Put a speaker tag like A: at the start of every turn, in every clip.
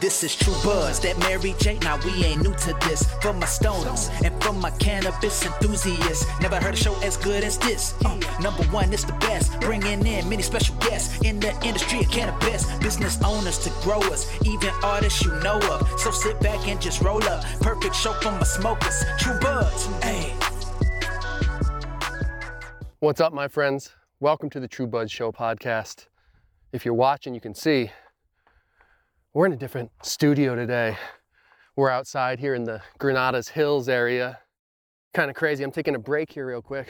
A: This is True Buds, that Mary J. Now we ain't new to this. For my stoners and for my cannabis enthusiasts, never heard a show as good as this. Uh, number one, it's the best. Bringing in many special guests in the industry of cannabis. Business owners to growers, even artists you know of. So sit back and just roll up. Perfect show for my smokers. True Buds, hey.
B: What's up, my friends? Welcome to the True Buds Show podcast. If you're watching, you can see we're in a different studio today. We're outside here in the Granadas Hills area. Kind of crazy. I'm taking a break here, real quick.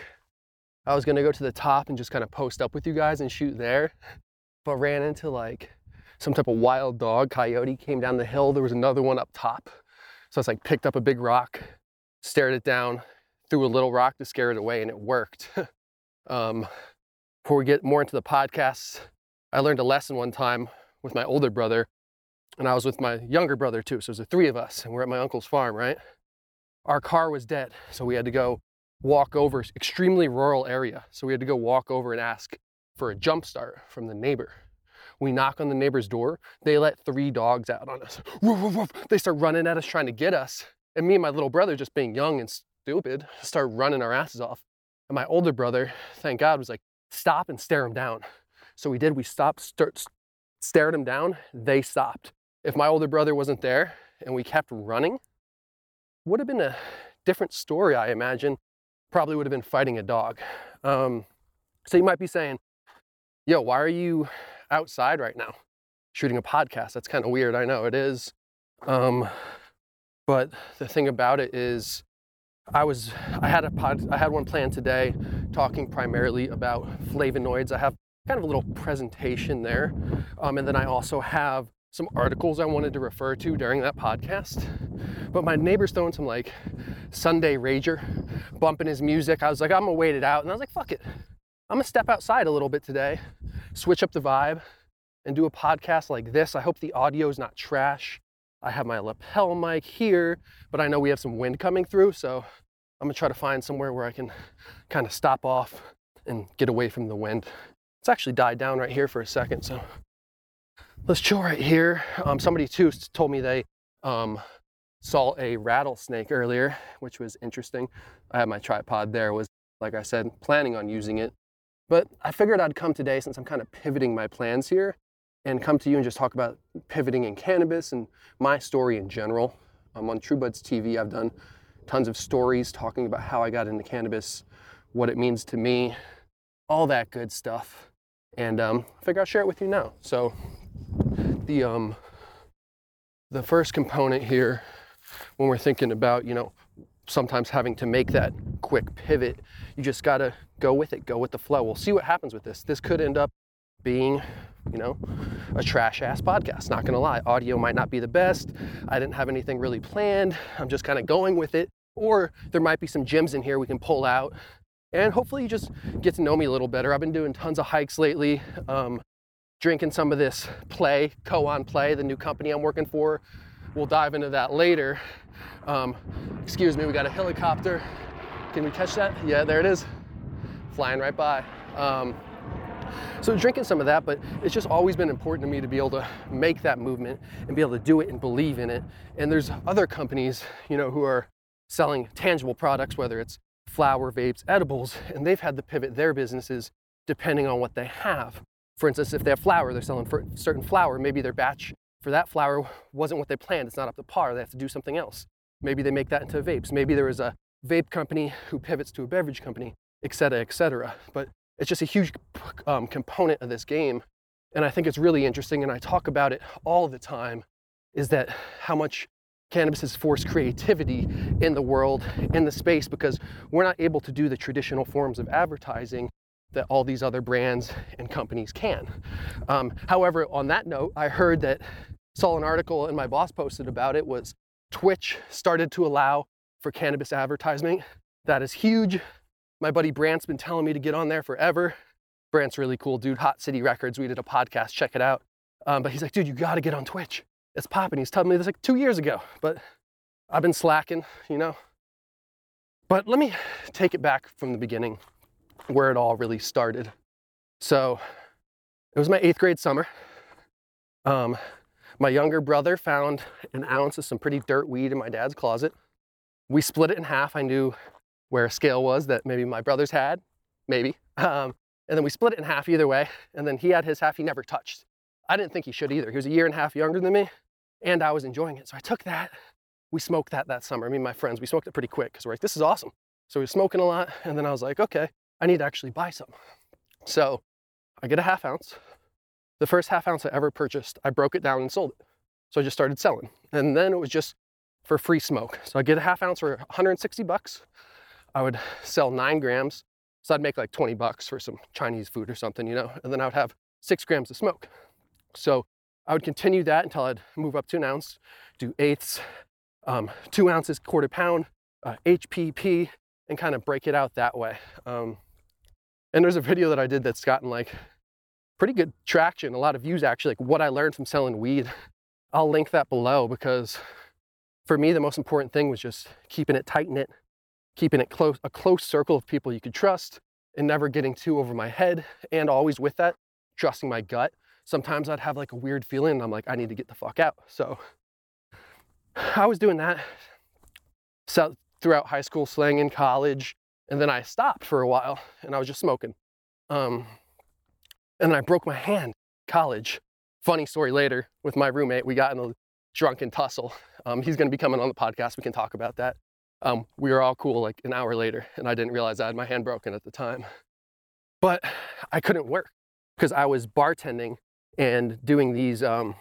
B: I was gonna go to the top and just kind of post up with you guys and shoot there, but ran into like some type of wild dog, coyote came down the hill. There was another one up top. So I was like, picked up a big rock, stared it down, threw a little rock to scare it away, and it worked. um, before we get more into the podcast, I learned a lesson one time with my older brother and I was with my younger brother too. So it was the three of us, and we're at my uncle's farm, right? Our car was dead, so we had to go walk over extremely rural area. So we had to go walk over and ask for a jump start from the neighbor. We knock on the neighbor's door. They let three dogs out on us. Woof, woof, woof. They start running at us, trying to get us. And me and my little brother, just being young and stupid, start running our asses off. And my older brother, thank God, was like, stop and stare them down. So we did. We stopped, stared them down. They stopped if my older brother wasn't there and we kept running, would have been a different story, I imagine. Probably would have been fighting a dog. Um, so you might be saying, yo, why are you outside right now shooting a podcast? That's kind of weird. I know it is. Um, but the thing about it is, I was I had a pod I had one planned today talking primarily about flavonoids. I have kind of a little presentation there. Um, and then I also have some articles I wanted to refer to during that podcast. But my neighbor's throwing some like Sunday Rager, bumping his music. I was like, I'm gonna wait it out. And I was like, fuck it. I'm gonna step outside a little bit today, switch up the vibe, and do a podcast like this. I hope the audio is not trash. I have my lapel mic here, but I know we have some wind coming through, so I'm gonna try to find somewhere where I can kind of stop off and get away from the wind. It's actually died down right here for a second, so let's chill right here. Um, somebody too told me they um, saw a rattlesnake earlier, which was interesting. I had my tripod there, was like I said, planning on using it. But I figured I'd come today since I'm kind of pivoting my plans here and come to you and just talk about pivoting in cannabis and my story in general. I'm on TrueBuds TV. I've done tons of stories talking about how I got into cannabis, what it means to me, all that good stuff. And um, I figure I'll share it with you now. So the um, the first component here, when we're thinking about you know sometimes having to make that quick pivot, you just gotta go with it, go with the flow. We'll see what happens with this. This could end up being you know, a trash ass podcast. Not gonna lie, audio might not be the best. I didn't have anything really planned. I'm just kind of going with it. Or there might be some gems in here we can pull out. And hopefully you just get to know me a little better. I've been doing tons of hikes lately. Um, drinking some of this Play, Koan Play, the new company I'm working for. We'll dive into that later. Um, excuse me, we got a helicopter. Can we catch that? Yeah, there it is, flying right by. Um, so drinking some of that, but it's just always been important to me to be able to make that movement and be able to do it and believe in it. And there's other companies, you know, who are selling tangible products, whether it's flower, vapes, edibles, and they've had to pivot their businesses depending on what they have. For instance, if they have flour, they're selling for certain flour, maybe their batch for that flour wasn't what they planned. It's not up to par. They have to do something else. Maybe they make that into vapes. Maybe there is a vape company who pivots to a beverage company, et cetera, et cetera. But it's just a huge um, component of this game. And I think it's really interesting, and I talk about it all the time, is that how much cannabis has forced creativity in the world, in the space, because we're not able to do the traditional forms of advertising that all these other brands and companies can. Um, however, on that note, I heard that saw an article and my boss posted about it was Twitch started to allow for cannabis advertising. That is huge. My buddy Brant's been telling me to get on there forever. Brant's really cool dude, Hot City Records. We did a podcast, check it out. Um, but he's like, dude, you gotta get on Twitch. It's popping. He's telling me this like two years ago, but I've been slacking, you know. But let me take it back from the beginning where it all really started. So it was my eighth grade summer. Um, My younger brother found an ounce of some pretty dirt weed in my dad's closet. We split it in half. I knew where a scale was that maybe my brothers had, maybe. Um, and then we split it in half either way. And then he had his half he never touched. I didn't think he should either. He was a year and a half younger than me, and I was enjoying it. So I took that. We smoked that that summer. I mean, my friends, we smoked it pretty quick because we're like, this is awesome. So we were smoking a lot. And then I was like, okay, I need to actually buy some. So I get a half ounce. The first half ounce I ever purchased, I broke it down and sold it. So I just started selling. And then it was just for free smoke. So I get a half ounce for 160 bucks. I would sell nine grams. So I'd make like 20 bucks for some Chinese food or something, you know, and then I would have six grams of smoke. So I would continue that until I'd move up to an ounce, do eighths, um, two ounces, quarter pound, uh, HPP, and kind of break it out that way. Um, and there's a video that I did that's gotten like pretty good traction, a lot of views actually, like what I learned from selling weed. I'll link that below because for me, the most important thing was just keeping it tight knit, keeping it close, a close circle of people you could trust, and never getting too over my head. And always with that, trusting my gut. Sometimes I'd have like a weird feeling, and I'm like, I need to get the fuck out. So I was doing that throughout high school, slang in college, and then I stopped for a while, and I was just smoking. Um, and then I broke my hand college. Funny story later with my roommate. We got in a drunken tussle. Um, he's going to be coming on the podcast. We can talk about that. Um, we were all cool like an hour later, and I didn't realize I had my hand broken at the time. But I couldn't work because I was bartending and doing these um,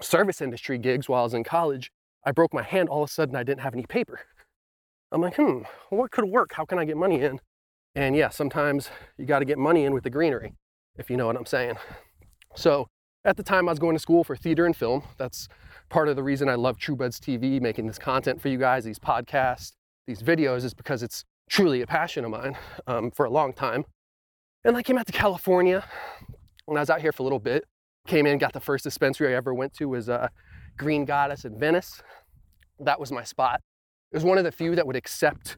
B: service industry gigs while I was in college. I broke my hand. All of a sudden, I didn't have any paper. I'm like, hmm, what could work? How can I get money in? And yeah, sometimes you got to get money in with the greenery, if you know what I'm saying. So at the time, I was going to school for theater and film. That's part of the reason I love True Buds TV, making this content for you guys, these podcasts, these videos, is because it's truly a passion of mine um, for a long time. And I came out to California when I was out here for a little bit. Came in, got the first dispensary I ever went to was uh, Green Goddess in Venice. That was my spot. It was one of the few that would accept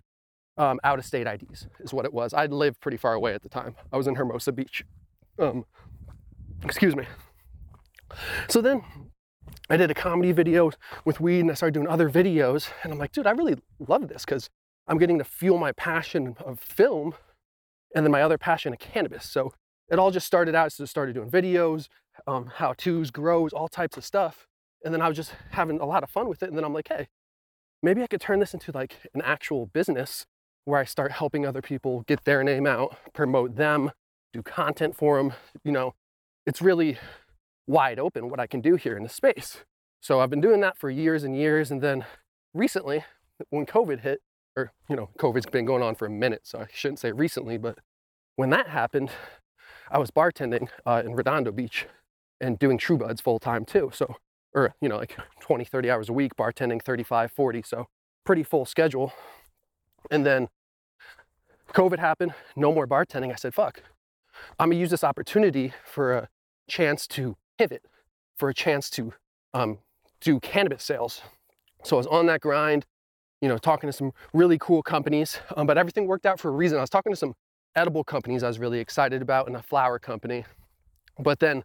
B: um, out of state IDs, is what it was. I'd lived pretty far away at the time. I was in Hermosa Beach. Um, excuse me. So then I did a comedy video with weed and I started doing other videos. And I'm like, dude, I really love this because I'm getting to fuel my passion of film and then my other passion of cannabis. So it all just started out, so I started doing videos, um, how to's, grows, all types of stuff. And then I was just having a lot of fun with it. And then I'm like, hey, maybe I could turn this into like an actual business where I start helping other people get their name out, promote them, do content for them. You know, it's really wide open what I can do here in the space. So I've been doing that for years and years. And then recently, when COVID hit, or, you know, COVID's been going on for a minute, so I shouldn't say recently, but when that happened, I was bartending uh, in Redondo Beach and doing True Buds full time too. So, or, you know, like 20, 30 hours a week, bartending 35, 40. So, pretty full schedule. And then COVID happened, no more bartending. I said, fuck, I'm gonna use this opportunity for a chance to pivot, for a chance to um, do cannabis sales. So I was on that grind, you know, talking to some really cool companies, um, but everything worked out for a reason. I was talking to some edible companies I was really excited about and a flower company. But then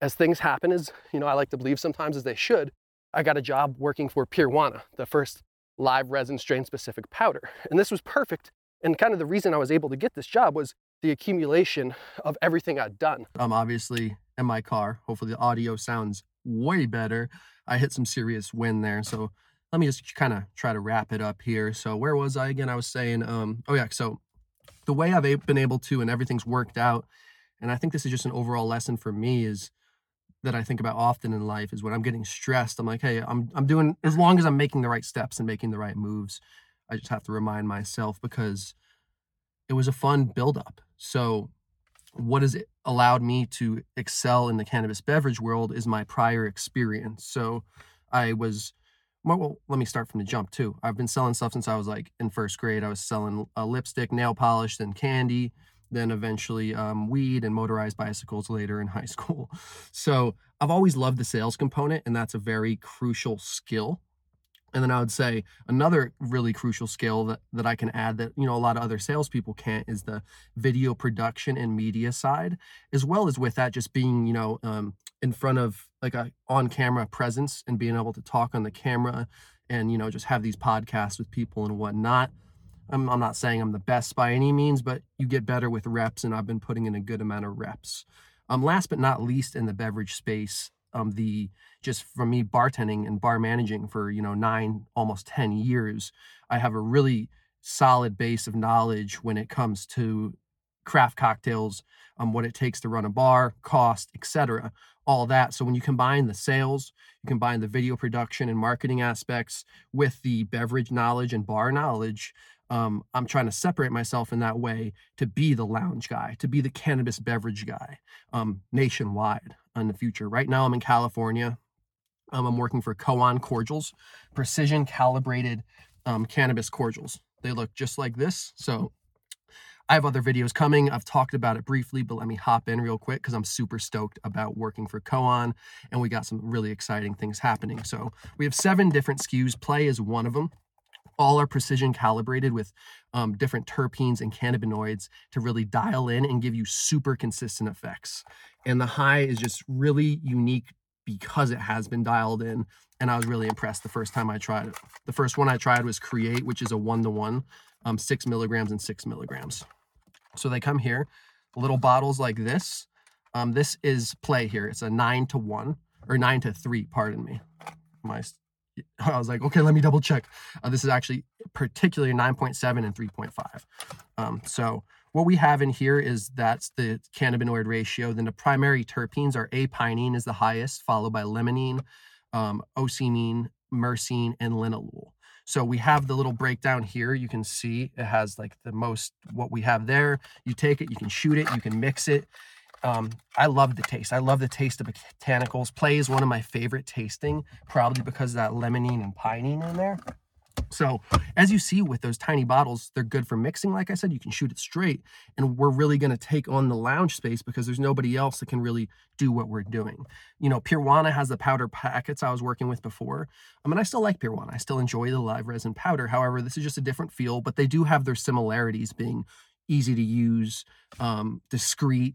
B: as things happen, as you know, I like to believe sometimes as they should, I got a job working for Peerwana, the first live resin strain specific powder. And this was perfect. And kind of the reason I was able to get this job was the accumulation of everything I'd done.
C: I'm obviously in my car. Hopefully the audio sounds way better. I hit some serious wind there. So let me just kind of try to wrap it up here. So where was I again? I was saying, um, oh yeah, so the way I've been able to and everything's worked out, and I think this is just an overall lesson for me is that I think about often in life is when I'm getting stressed, I'm like, hey, I'm I'm doing as long as I'm making the right steps and making the right moves, I just have to remind myself because it was a fun buildup. So what has it allowed me to excel in the cannabis beverage world is my prior experience. So I was well, let me start from the jump too. I've been selling stuff since I was like in first grade. I was selling a lipstick, nail polish, then candy, then eventually um, weed and motorized bicycles later in high school. So I've always loved the sales component, and that's a very crucial skill. And then I would say another really crucial skill that, that I can add that, you know, a lot of other salespeople can't is the video production and media side, as well as with that just being, you know, um,
B: in front of like a on camera presence and being able to talk on the camera and you know just have these podcasts with people and whatnot. I'm, I'm not saying I'm the best by any means, but you get better with reps, and I've been putting in a good amount of reps. Um, last but not least, in the beverage space, um, the just from me bartending and bar managing for you know nine, almost ten years, I have a really solid base of knowledge when it comes to craft cocktails, um, what it takes to run a bar, cost, etc. All that. So when you combine the sales, you combine the video production and marketing aspects with the beverage knowledge and bar knowledge, um, I'm trying to separate myself in that way to be the lounge guy, to be the cannabis beverage guy um, nationwide in the future. Right now, I'm in California. Um, I'm working for Koan Cordials, precision calibrated um, cannabis cordials. They look just like this. So I have other videos coming. I've talked about it briefly, but let me hop in real quick because I'm super stoked about working for Koan and we got some really exciting things happening. So we have seven different SKUs. Play is one of them all are precision calibrated with um, different terpenes and cannabinoids to really dial in and give you super consistent effects. And the high is just really unique because it has been dialed in. And I was really impressed the first time I tried it. The first one I tried was Create, which is a one to one, six milligrams and six milligrams. So they come here, little bottles like this. Um, this is play here. It's a nine to one or nine to three, pardon me. My I was like, okay, let me double check. Uh, this is actually particularly 9.7 and 3.5. Um, so what we have in here is that's the cannabinoid ratio. Then the primary terpenes are A-pinene is the highest, followed by limonene, um, myrcene, and linalool. So we have the little breakdown here. You can see it has like the most what we have there. You take it, you can shoot it, you can mix it. Um, I love the taste. I love the taste of botanicals. Play is one of my favorite tasting, probably because of that limonene and pinene in there. So as you see with those tiny bottles, they're good for mixing. Like I said, you can shoot it straight. And we're really going to take on the lounge space because there's nobody else that can really do what we're doing. You know, Pirwana has the powder packets I was working with before. I mean, I still like Pirwana. I still enjoy the live resin powder. However, this is just a different feel, but they do have their similarities being easy to use, um, discreet,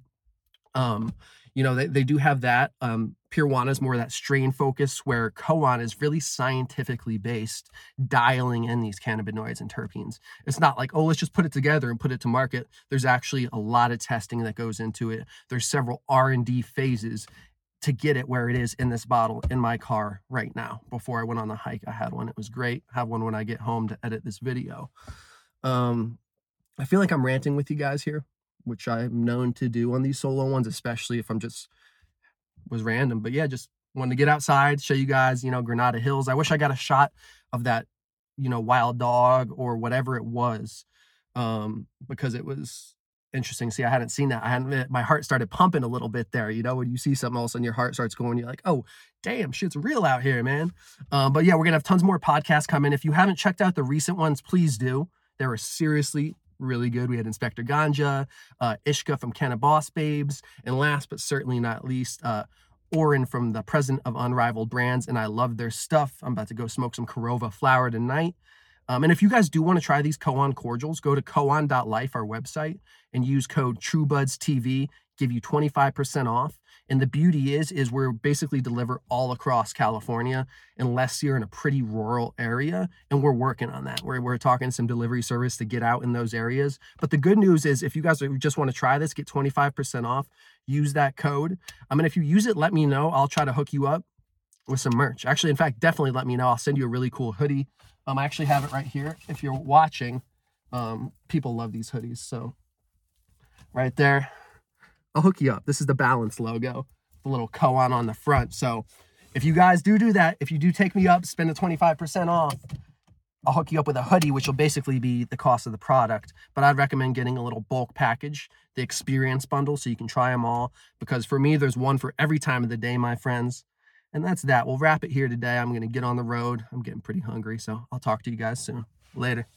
B: um, you know, they, they do have that. Um, Pirwana is more of that strain focus, where Koan is really scientifically based, dialing in these cannabinoids and terpenes. It's not like, oh, let's just put it together and put it to market. There's actually a lot of testing that goes into it. There's several R&D phases to get it where it is in this bottle in my car right now. Before I went on the hike, I had one. It was great. Have one when I get home to edit this video. Um, I feel like I'm ranting with you guys here which I'm known to do on these solo ones, especially if I'm just was random. But yeah, just wanted to get outside, show you guys, you know, Granada Hills. I wish I got a shot of that, you know, wild dog or whatever it was, um, because it was interesting. See, I hadn't seen that. I hadn't. My heart started pumping a little bit there. You know, when you see something else and your heart starts going, you're like, oh, damn, shit's real out here, man. Um, but yeah, we're gonna have tons more podcasts coming. If you haven't checked out the recent ones, please do. They were seriously really good. We had Inspector Ganja, uh, Ishka from Kenna Boss Babes, and last but certainly not least, uh, Oren from the president of Unrivaled Brands, and I love their stuff. I'm about to go smoke some Korova flower tonight. Um, and if you guys do want to try these Koan cordials, go to koan.life, our website, and use code TrueBudsTV, give you 25% off. And the beauty is, is we're basically deliver all across California, unless you're in a pretty rural area, and we're working on that. We're, we're talking some delivery service to get out in those areas. But the good news is, if you guys just want to try this, get 25% off. Use that code. I mean, if you use it, let me know. I'll try to hook you up with some merch. Actually, in fact, definitely let me know. I'll send you a really cool hoodie. Um, I actually have it right here. If you're watching, um, people love these hoodies. So right there, I'll hook you up. This is the Balance logo, the little koan on the front. So if you guys do do that, if you do take me up, spend the 25% off, I'll hook you up with a hoodie, which will basically be the cost of the product. But I'd recommend getting a little bulk package, the experience bundle, so you can try them all. Because for me, there's one for every time of the day, my friends. And that's that. We'll wrap it here today. I'm going to get on the road. I'm getting pretty hungry, so I'll talk to you guys soon. Later.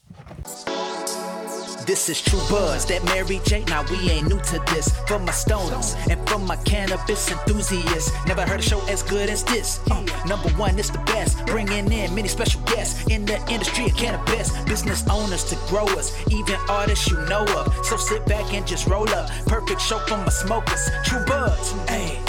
A: This is True Buds, that Mary J. Now we ain't new to this. For my stoners and from my cannabis enthusiasts, never heard a show as good as this. Uh, number one, it's the best. Bringing in many special guests in the industry of cannabis. Business owners to growers, even artists you know of. So sit back and just roll up. Perfect show for my smokers. True Buds, hey.